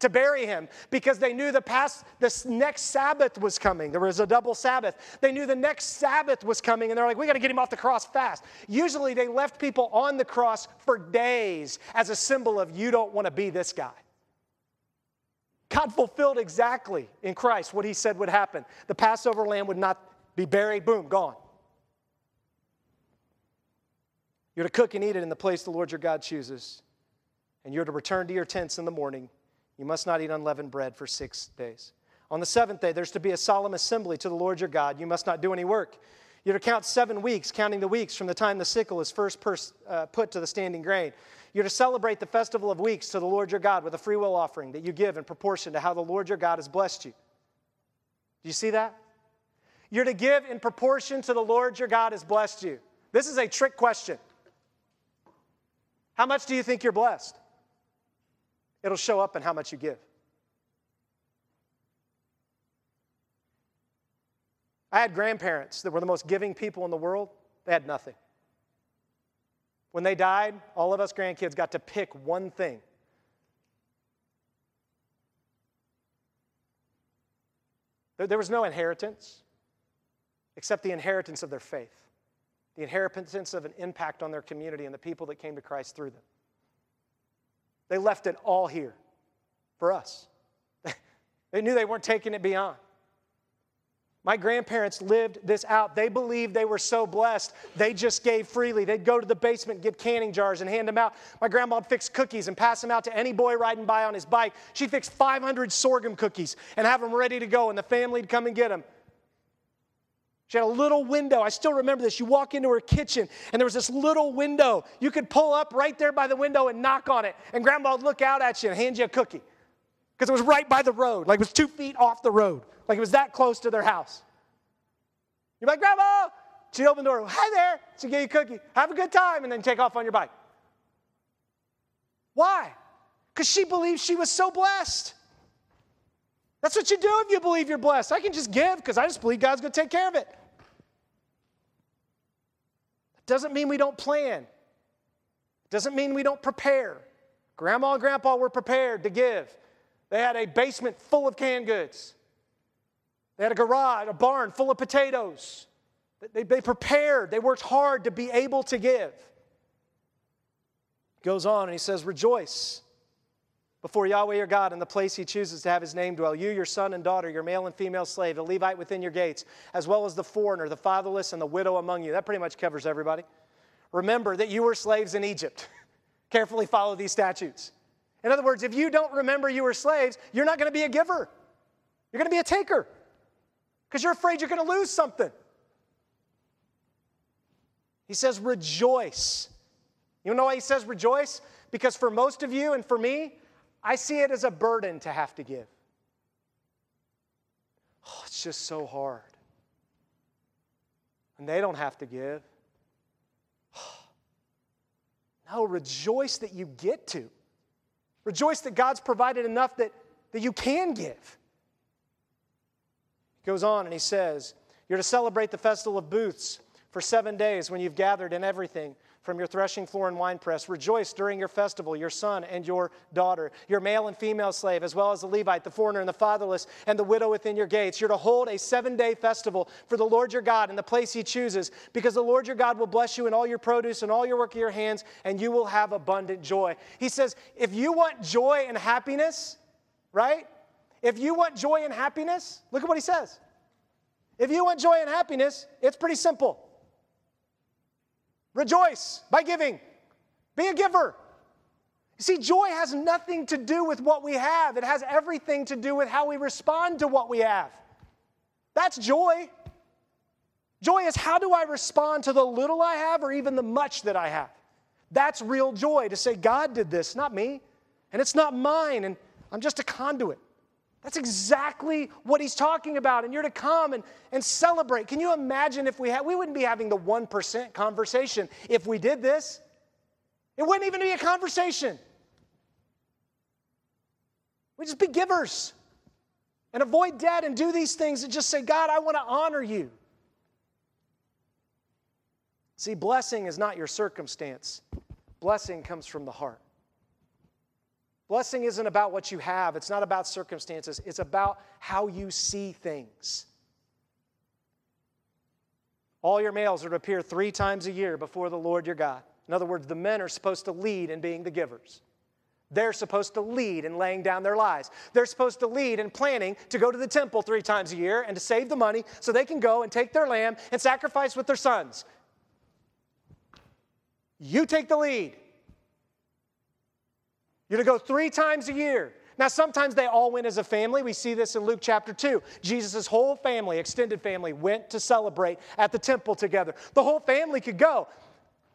to bury him because they knew the past the next sabbath was coming. There was a double sabbath. They knew the next sabbath was coming and they're like we got to get him off the cross fast. Usually they left people on the cross for days as a symbol of you don't want to be this guy. God fulfilled exactly in christ what he said would happen. The passover lamb would not be buried. Boom gone. You're to cook and eat it in the place the lord your god chooses and you're to return to your tents in the morning you must not eat unleavened bread for six days. On the seventh day, there's to be a solemn assembly to the Lord your God. You must not do any work. You're to count seven weeks, counting the weeks from the time the sickle is first pers- uh, put to the standing grain. You're to celebrate the festival of weeks to the Lord your God with a freewill offering that you give in proportion to how the Lord your God has blessed you. Do you see that? You're to give in proportion to the Lord your God has blessed you. This is a trick question. How much do you think you're blessed? It'll show up in how much you give. I had grandparents that were the most giving people in the world. They had nothing. When they died, all of us grandkids got to pick one thing. There was no inheritance except the inheritance of their faith, the inheritance of an impact on their community and the people that came to Christ through them. They left it all here for us. they knew they weren't taking it beyond. My grandparents lived this out. They believed they were so blessed, they just gave freely. They'd go to the basement, get canning jars, and hand them out. My grandma would fix cookies and pass them out to any boy riding by on his bike. She'd fix 500 sorghum cookies and have them ready to go, and the family'd come and get them. She had a little window. I still remember this. You walk into her kitchen, and there was this little window. You could pull up right there by the window and knock on it, and grandma would look out at you and hand you a cookie because it was right by the road, like it was two feet off the road. Like it was that close to their house. You're like, Grandma! She'd open the door. Hi there. She'd give you a cookie. Have a good time, and then take off on your bike. Why? Because she believed she was so blessed. That's what you do if you believe you're blessed. I can just give because I just believe God's going to take care of it. Doesn't mean we don't plan. Doesn't mean we don't prepare. Grandma and grandpa were prepared to give. They had a basement full of canned goods. They had a garage, a barn full of potatoes. They, they prepared, they worked hard to be able to give. Goes on and he says, Rejoice before Yahweh your God in the place he chooses to have his name dwell. You, your son and daughter, your male and female slave, the Levite within your gates, as well as the foreigner, the fatherless, and the widow among you. That pretty much covers everybody. Remember that you were slaves in Egypt. Carefully follow these statutes. In other words, if you don't remember you were slaves, you're not going to be a giver. You're going to be a taker because you're afraid you're going to lose something. He says, rejoice. You know why he says rejoice? Because for most of you and for me, I see it as a burden to have to give. Oh, it's just so hard. And they don't have to give. No, rejoice that you get to. Rejoice that God's provided enough that, that you can give. He goes on and he says, You're to celebrate the festival of booths for seven days when you've gathered in everything from your threshing floor and winepress. Rejoice during your festival, your son and your daughter, your male and female slave, as well as the Levite, the foreigner, and the fatherless, and the widow within your gates. You're to hold a seven day festival for the Lord your God in the place he chooses, because the Lord your God will bless you in all your produce and all your work of your hands, and you will have abundant joy. He says, if you want joy and happiness, right? If you want joy and happiness, look at what he says. If you want joy and happiness, it's pretty simple. Rejoice by giving. Be a giver. You see, joy has nothing to do with what we have, it has everything to do with how we respond to what we have. That's joy. Joy is how do I respond to the little I have or even the much that I have? That's real joy to say, God did this, not me, and it's not mine, and I'm just a conduit. That's exactly what he's talking about. And you're to come and, and celebrate. Can you imagine if we had, we wouldn't be having the 1% conversation if we did this? It wouldn't even be a conversation. We just be givers and avoid debt and do these things and just say, God, I want to honor you. See, blessing is not your circumstance, blessing comes from the heart. Blessing isn't about what you have, it's not about circumstances, it's about how you see things. All your males are to appear three times a year before the Lord your God. In other words, the men are supposed to lead in being the givers. They're supposed to lead in laying down their lives. They're supposed to lead in planning to go to the temple three times a year and to save the money so they can go and take their lamb and sacrifice with their sons. You take the lead. You're to go three times a year. Now, sometimes they all went as a family. We see this in Luke chapter 2. Jesus' whole family, extended family, went to celebrate at the temple together. The whole family could go.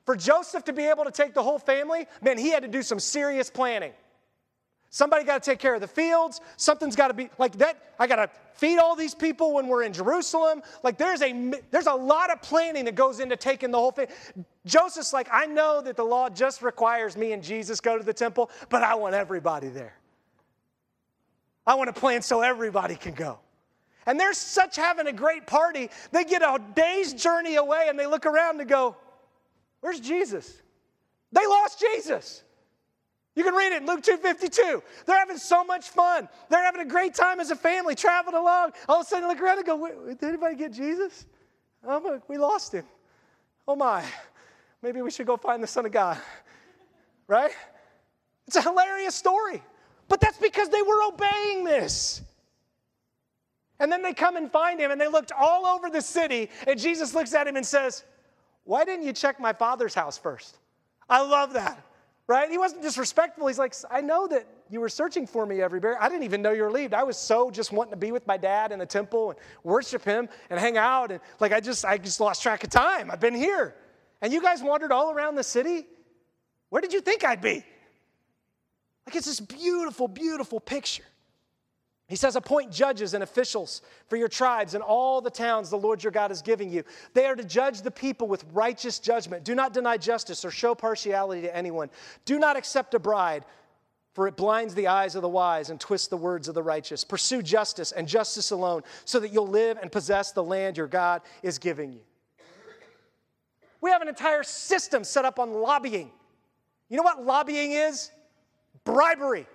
For Joseph to be able to take the whole family, man, he had to do some serious planning. Somebody got to take care of the fields. Something's got to be like that. I got to feed all these people when we're in Jerusalem. Like there's a there's a lot of planning that goes into taking the whole thing. Joseph's like, I know that the law just requires me and Jesus go to the temple, but I want everybody there. I want to plan so everybody can go. And they're such having a great party, they get a day's journey away and they look around and go, Where's Jesus? They lost Jesus. You can read it in Luke 2.52. They're having so much fun. They're having a great time as a family, traveling along. All of a sudden, look around and go, did anybody get Jesus? Oh, we lost him. Oh my, maybe we should go find the Son of God. Right? It's a hilarious story. But that's because they were obeying this. And then they come and find him, and they looked all over the city, and Jesus looks at him and says, Why didn't you check my father's house first? I love that right? He wasn't disrespectful. He's like, I know that you were searching for me everywhere. I didn't even know you were leaving. I was so just wanting to be with my dad in the temple and worship him and hang out. And like, I just, I just lost track of time. I've been here. And you guys wandered all around the city. Where did you think I'd be? Like, it's this beautiful, beautiful picture. He says, appoint judges and officials for your tribes and all the towns the Lord your God is giving you. They are to judge the people with righteous judgment. Do not deny justice or show partiality to anyone. Do not accept a bride, for it blinds the eyes of the wise and twists the words of the righteous. Pursue justice and justice alone, so that you'll live and possess the land your God is giving you. We have an entire system set up on lobbying. You know what lobbying is? Bribery.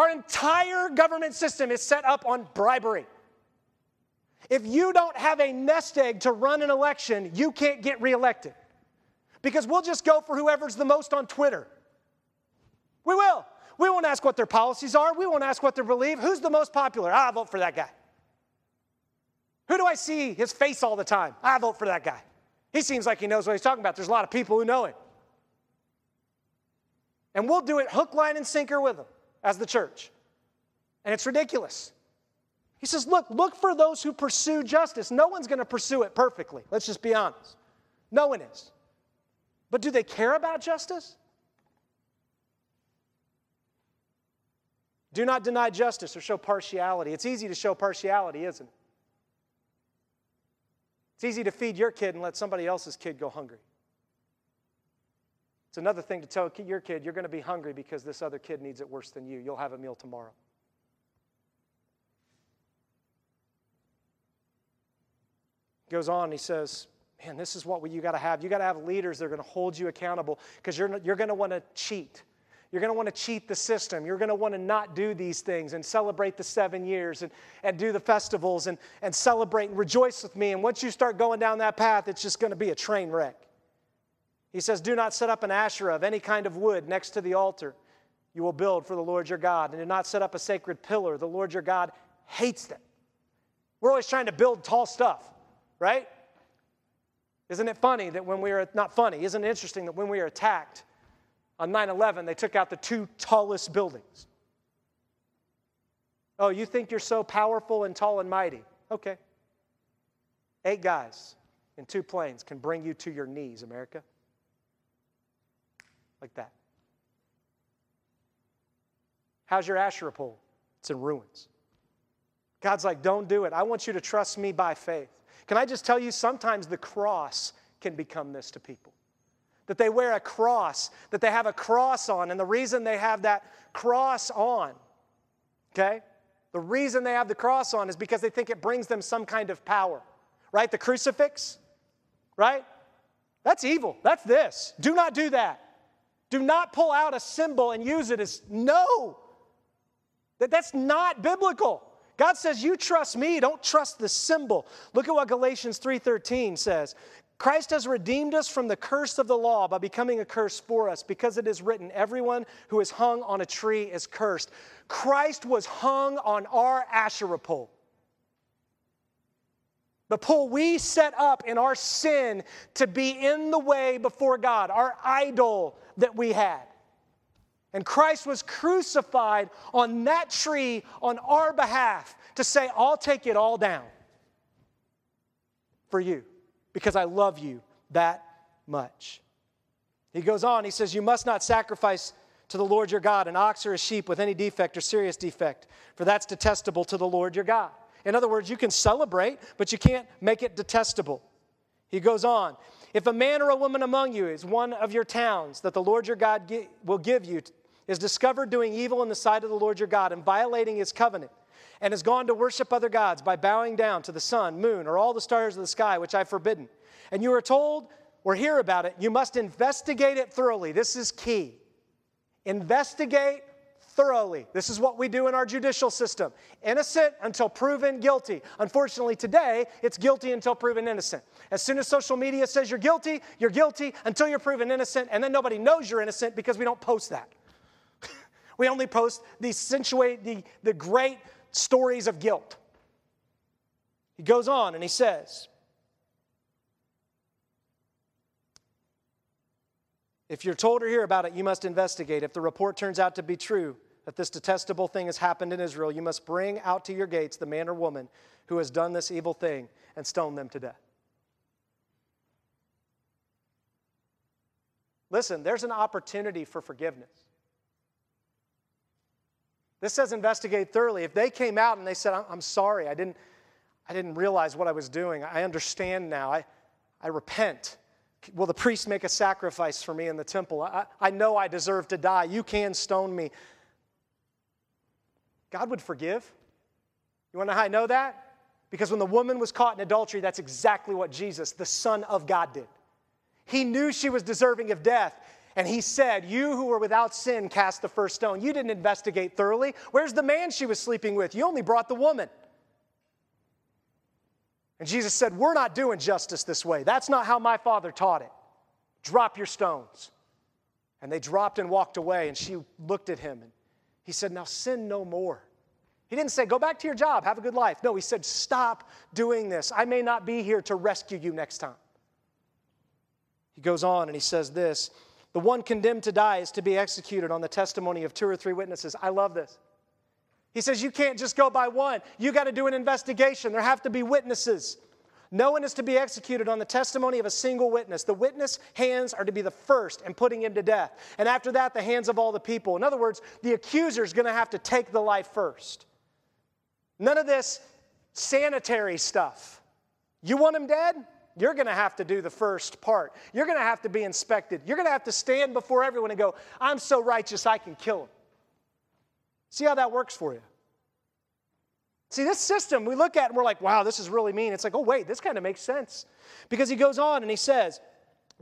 Our entire government system is set up on bribery. If you don't have a nest egg to run an election, you can't get reelected. Because we'll just go for whoever's the most on Twitter. We will. We won't ask what their policies are. We won't ask what they believe. Who's the most popular? I vote for that guy. Who do I see his face all the time? I vote for that guy. He seems like he knows what he's talking about. There's a lot of people who know him. And we'll do it hook, line, and sinker with them as the church. And it's ridiculous. He says, Look, look for those who pursue justice. No one's going to pursue it perfectly. Let's just be honest. No one is. But do they care about justice? Do not deny justice or show partiality. It's easy to show partiality, isn't it? It's easy to feed your kid and let somebody else's kid go hungry. It's another thing to tell your kid, you're going to be hungry because this other kid needs it worse than you. You'll have a meal tomorrow. He Goes on, he says, Man, this is what you got to have. You got to have leaders that are going to hold you accountable because you're, you're going to want to cheat. You're going to want to cheat the system. You're going to want to not do these things and celebrate the seven years and, and do the festivals and, and celebrate and rejoice with me. And once you start going down that path, it's just going to be a train wreck. He says, Do not set up an Asherah of any kind of wood next to the altar you will build for the Lord your God, and do not set up a sacred pillar. The Lord your God hates them. We're always trying to build tall stuff, right? Isn't it funny that when we are, not funny, isn't it interesting that when we are attacked on 9 11, they took out the two tallest buildings? Oh, you think you're so powerful and tall and mighty? Okay. Eight guys in two planes can bring you to your knees, America like that. How's your Asherah pole? It's in ruins. God's like, don't do it. I want you to trust me by faith. Can I just tell you, sometimes the cross can become this to people. That they wear a cross, that they have a cross on, and the reason they have that cross on, okay? The reason they have the cross on is because they think it brings them some kind of power, right? The crucifix, right? That's evil. That's this. Do not do that. Do not pull out a symbol and use it as no. That, that's not biblical. God says, "You trust me, don't trust the symbol." Look at what Galatians 3:13 says. Christ has redeemed us from the curse of the law by becoming a curse for us, because it is written, Everyone who is hung on a tree is cursed. Christ was hung on our Asherah pole. The pole we set up in our sin to be in the way before God, our idol that we had. And Christ was crucified on that tree on our behalf to say, I'll take it all down for you because I love you that much. He goes on, he says, You must not sacrifice to the Lord your God an ox or a sheep with any defect or serious defect, for that's detestable to the Lord your God. In other words, you can celebrate, but you can't make it detestable. He goes on, if a man or a woman among you is one of your towns that the Lord your God will give you, is discovered doing evil in the sight of the Lord your God and violating his covenant, and has gone to worship other gods by bowing down to the sun, moon, or all the stars of the sky, which I've forbidden, and you are told or hear about it, you must investigate it thoroughly. This is key. Investigate thoroughly. This is what we do in our judicial system innocent until proven guilty. Unfortunately, today, it's guilty until proven innocent. As soon as social media says you're guilty, you're guilty until you're proven innocent, and then nobody knows you're innocent because we don't post that. we only post the the, the great stories of guilt. He goes on and he says, If you're told or hear about it, you must investigate. If the report turns out to be true, that this detestable thing has happened in Israel, you must bring out to your gates the man or woman who has done this evil thing and stone them to death. Listen, there's an opportunity for forgiveness. This says investigate thoroughly. If they came out and they said, I'm sorry, I didn't, I didn't realize what I was doing, I understand now, I, I repent. Will the priest make a sacrifice for me in the temple? I, I know I deserve to die. You can stone me. God would forgive. You want to know how I know that? Because when the woman was caught in adultery, that's exactly what Jesus, the Son of God, did. He knew she was deserving of death. And he said, You who were without sin cast the first stone. You didn't investigate thoroughly. Where's the man she was sleeping with? You only brought the woman. And Jesus said, We're not doing justice this way. That's not how my father taught it. Drop your stones. And they dropped and walked away, and she looked at him and he said, Now sin no more. He didn't say, Go back to your job, have a good life. No, he said, Stop doing this. I may not be here to rescue you next time. He goes on and he says this The one condemned to die is to be executed on the testimony of two or three witnesses. I love this. He says, You can't just go by one. You got to do an investigation. There have to be witnesses. No one is to be executed on the testimony of a single witness. The witness hands are to be the first in putting him to death. And after that, the hands of all the people. In other words, the accuser is going to have to take the life first. None of this sanitary stuff. You want him dead? You're going to have to do the first part. You're going to have to be inspected. You're going to have to stand before everyone and go, I'm so righteous I can kill him. See how that works for you. See, this system we look at and we're like, wow, this is really mean. It's like, oh, wait, this kind of makes sense. Because he goes on and he says,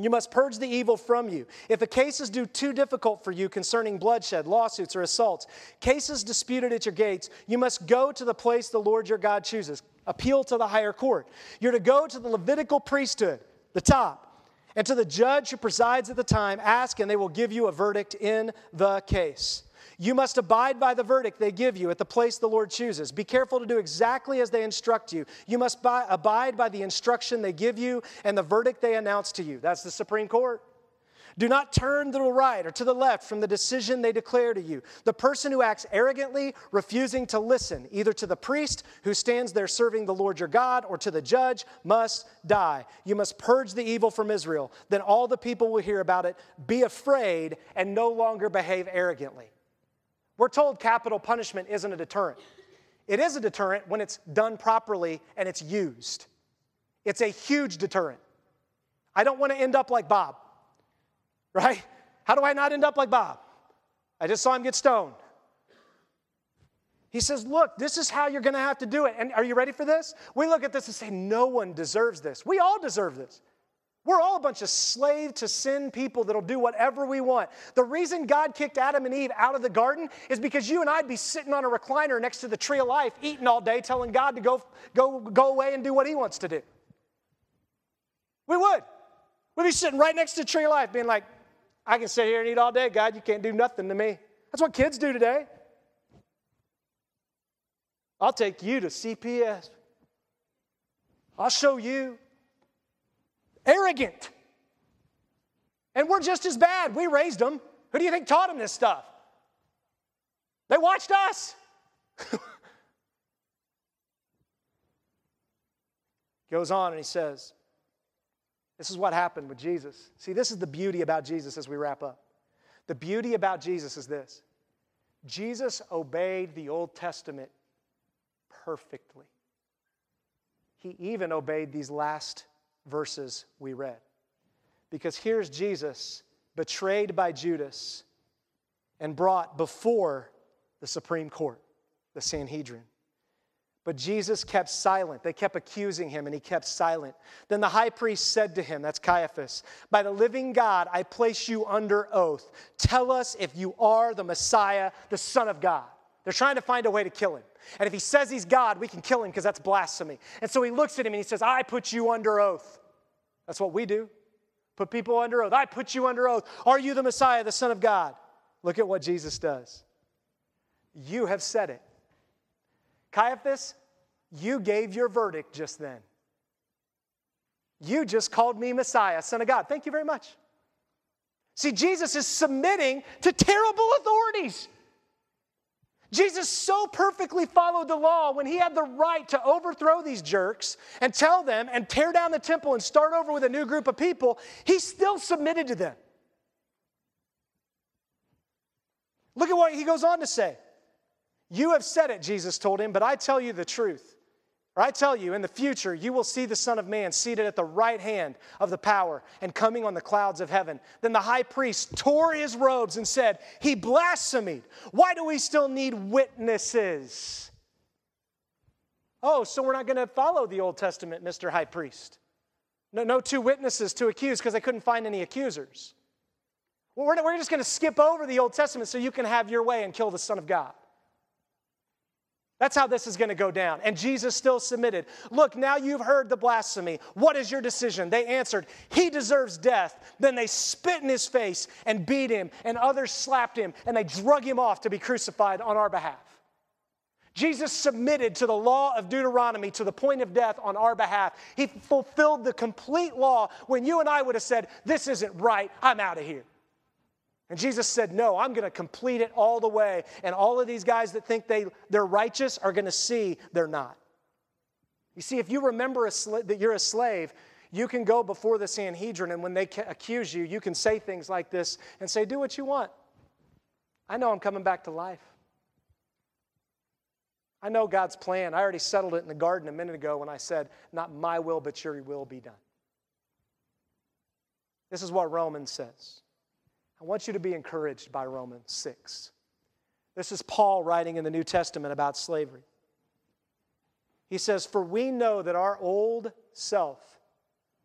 you must purge the evil from you. If a case is due too difficult for you concerning bloodshed, lawsuits, or assaults, cases disputed at your gates, you must go to the place the Lord your God chooses. Appeal to the higher court. You're to go to the Levitical priesthood, the top, and to the judge who presides at the time, ask, and they will give you a verdict in the case. You must abide by the verdict they give you at the place the Lord chooses. Be careful to do exactly as they instruct you. You must abide by the instruction they give you and the verdict they announce to you. That's the Supreme Court. Do not turn to the right or to the left from the decision they declare to you. The person who acts arrogantly, refusing to listen, either to the priest who stands there serving the Lord your God or to the judge, must die. You must purge the evil from Israel. Then all the people will hear about it, be afraid, and no longer behave arrogantly. We're told capital punishment isn't a deterrent. It is a deterrent when it's done properly and it's used. It's a huge deterrent. I don't want to end up like Bob, right? How do I not end up like Bob? I just saw him get stoned. He says, Look, this is how you're going to have to do it. And are you ready for this? We look at this and say, No one deserves this. We all deserve this. We're all a bunch of slave to sin people that'll do whatever we want. The reason God kicked Adam and Eve out of the garden is because you and I'd be sitting on a recliner next to the tree of life, eating all day, telling God to go, go, go away and do what he wants to do. We would. We'd be sitting right next to the tree of life, being like, I can sit here and eat all day, God, you can't do nothing to me. That's what kids do today. I'll take you to CPS. I'll show you arrogant. And we're just as bad. We raised them. Who do you think taught them this stuff? They watched us. Goes on and he says, This is what happened with Jesus. See, this is the beauty about Jesus as we wrap up. The beauty about Jesus is this Jesus obeyed the Old Testament perfectly. He even obeyed these last verses we read. Because here's Jesus betrayed by Judas and brought before the Supreme Court, the Sanhedrin. But Jesus kept silent. They kept accusing him, and he kept silent. Then the high priest said to him, That's Caiaphas, By the living God, I place you under oath. Tell us if you are the Messiah, the Son of God. They're trying to find a way to kill him. And if he says he's God, we can kill him because that's blasphemy. And so he looks at him and he says, I put you under oath. That's what we do. Put people under oath. I put you under oath. Are you the Messiah, the Son of God? Look at what Jesus does. You have said it. Caiaphas, you gave your verdict just then. You just called me Messiah, Son of God. Thank you very much. See, Jesus is submitting to terrible authorities. Jesus so perfectly followed the law when he had the right to overthrow these jerks and tell them and tear down the temple and start over with a new group of people, he still submitted to them. Look at what he goes on to say. You have said it, Jesus told him, but I tell you the truth. I tell you, in the future, you will see the Son of Man seated at the right hand of the power and coming on the clouds of heaven. Then the high priest tore his robes and said, He blasphemed. Why do we still need witnesses? Oh, so we're not going to follow the Old Testament, Mr. High Priest. No, no two witnesses to accuse because they couldn't find any accusers. Well, we're, we're just going to skip over the Old Testament so you can have your way and kill the Son of God. That's how this is going to go down. And Jesus still submitted. Look, now you've heard the blasphemy. What is your decision? They answered, He deserves death. Then they spit in his face and beat him, and others slapped him, and they drug him off to be crucified on our behalf. Jesus submitted to the law of Deuteronomy to the point of death on our behalf. He fulfilled the complete law when you and I would have said, This isn't right, I'm out of here. And Jesus said, No, I'm going to complete it all the way. And all of these guys that think they, they're righteous are going to see they're not. You see, if you remember sl- that you're a slave, you can go before the Sanhedrin, and when they accuse you, you can say things like this and say, Do what you want. I know I'm coming back to life. I know God's plan. I already settled it in the garden a minute ago when I said, Not my will, but your will be done. This is what Romans says. I want you to be encouraged by Romans 6. This is Paul writing in the New Testament about slavery. He says, For we know that our old self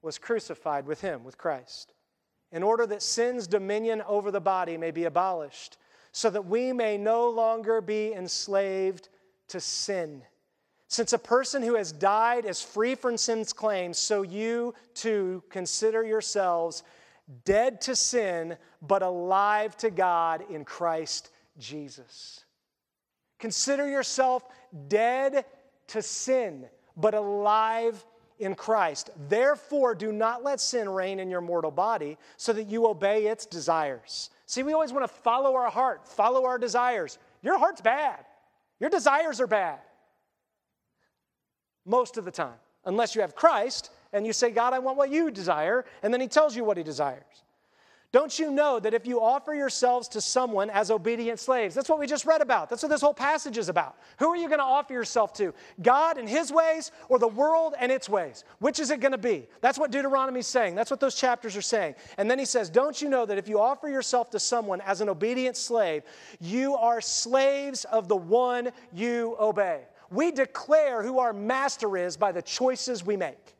was crucified with him, with Christ, in order that sin's dominion over the body may be abolished, so that we may no longer be enslaved to sin. Since a person who has died is free from sin's claims, so you too consider yourselves dead to sin, but alive to God in Christ Jesus. Consider yourself dead to sin, but alive in Christ. Therefore, do not let sin reign in your mortal body so that you obey its desires. See, we always want to follow our heart, follow our desires. Your heart's bad, your desires are bad. Most of the time, unless you have Christ and you say, God, I want what you desire, and then He tells you what He desires. Don't you know that if you offer yourselves to someone as obedient slaves, that's what we just read about. That's what this whole passage is about. Who are you going to offer yourself to? God and his ways or the world and its ways? Which is it going to be? That's what Deuteronomy is saying. That's what those chapters are saying. And then he says, Don't you know that if you offer yourself to someone as an obedient slave, you are slaves of the one you obey? We declare who our master is by the choices we make.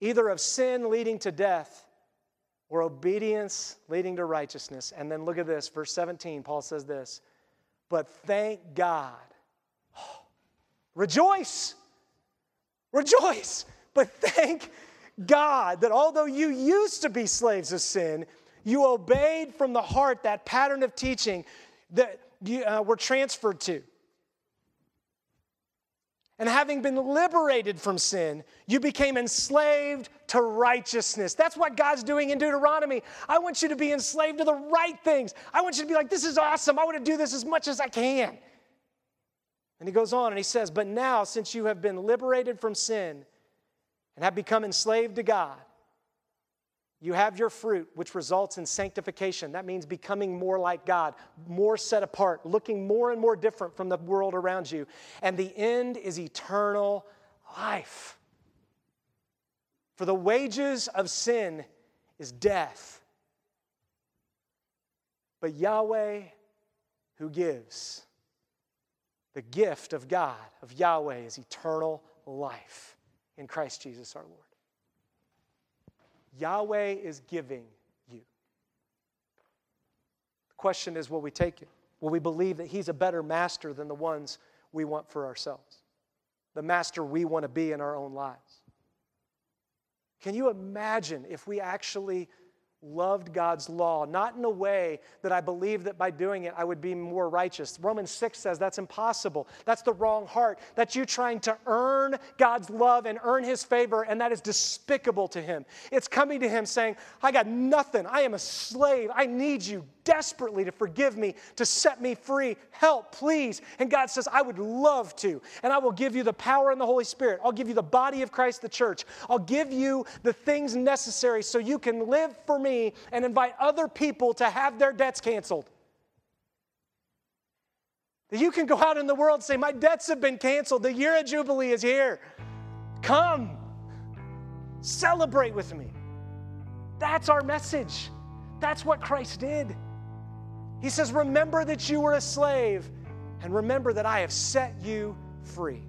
Either of sin leading to death or obedience leading to righteousness. And then look at this, verse 17, Paul says this, but thank God. Oh, rejoice, rejoice, but thank God that although you used to be slaves of sin, you obeyed from the heart that pattern of teaching that you uh, were transferred to. And having been liberated from sin, you became enslaved to righteousness. That's what God's doing in Deuteronomy. I want you to be enslaved to the right things. I want you to be like, this is awesome. I want to do this as much as I can. And he goes on and he says, But now, since you have been liberated from sin and have become enslaved to God, you have your fruit, which results in sanctification. That means becoming more like God, more set apart, looking more and more different from the world around you. And the end is eternal life. For the wages of sin is death. But Yahweh, who gives, the gift of God, of Yahweh, is eternal life in Christ Jesus our Lord. Yahweh is giving you. The question is will we take it? Will we believe that He's a better master than the ones we want for ourselves? The master we want to be in our own lives? Can you imagine if we actually loved God's law, not in a way that I believe that by doing it I would be more righteous. Romans 6 says that's impossible. That's the wrong heart. That's you trying to earn God's love and earn His favor, and that is despicable to Him. It's coming to Him saying, I got nothing. I am a slave. I need you desperately to forgive me, to set me free. Help, please. And God says, I would love to. And I will give you the power and the Holy Spirit. I'll give you the body of Christ, the church. I'll give you the things necessary so you can live for me and invite other people to have their debts canceled. That you can go out in the world and say, My debts have been canceled. The year of Jubilee is here. Come, celebrate with me. That's our message. That's what Christ did. He says, Remember that you were a slave, and remember that I have set you free.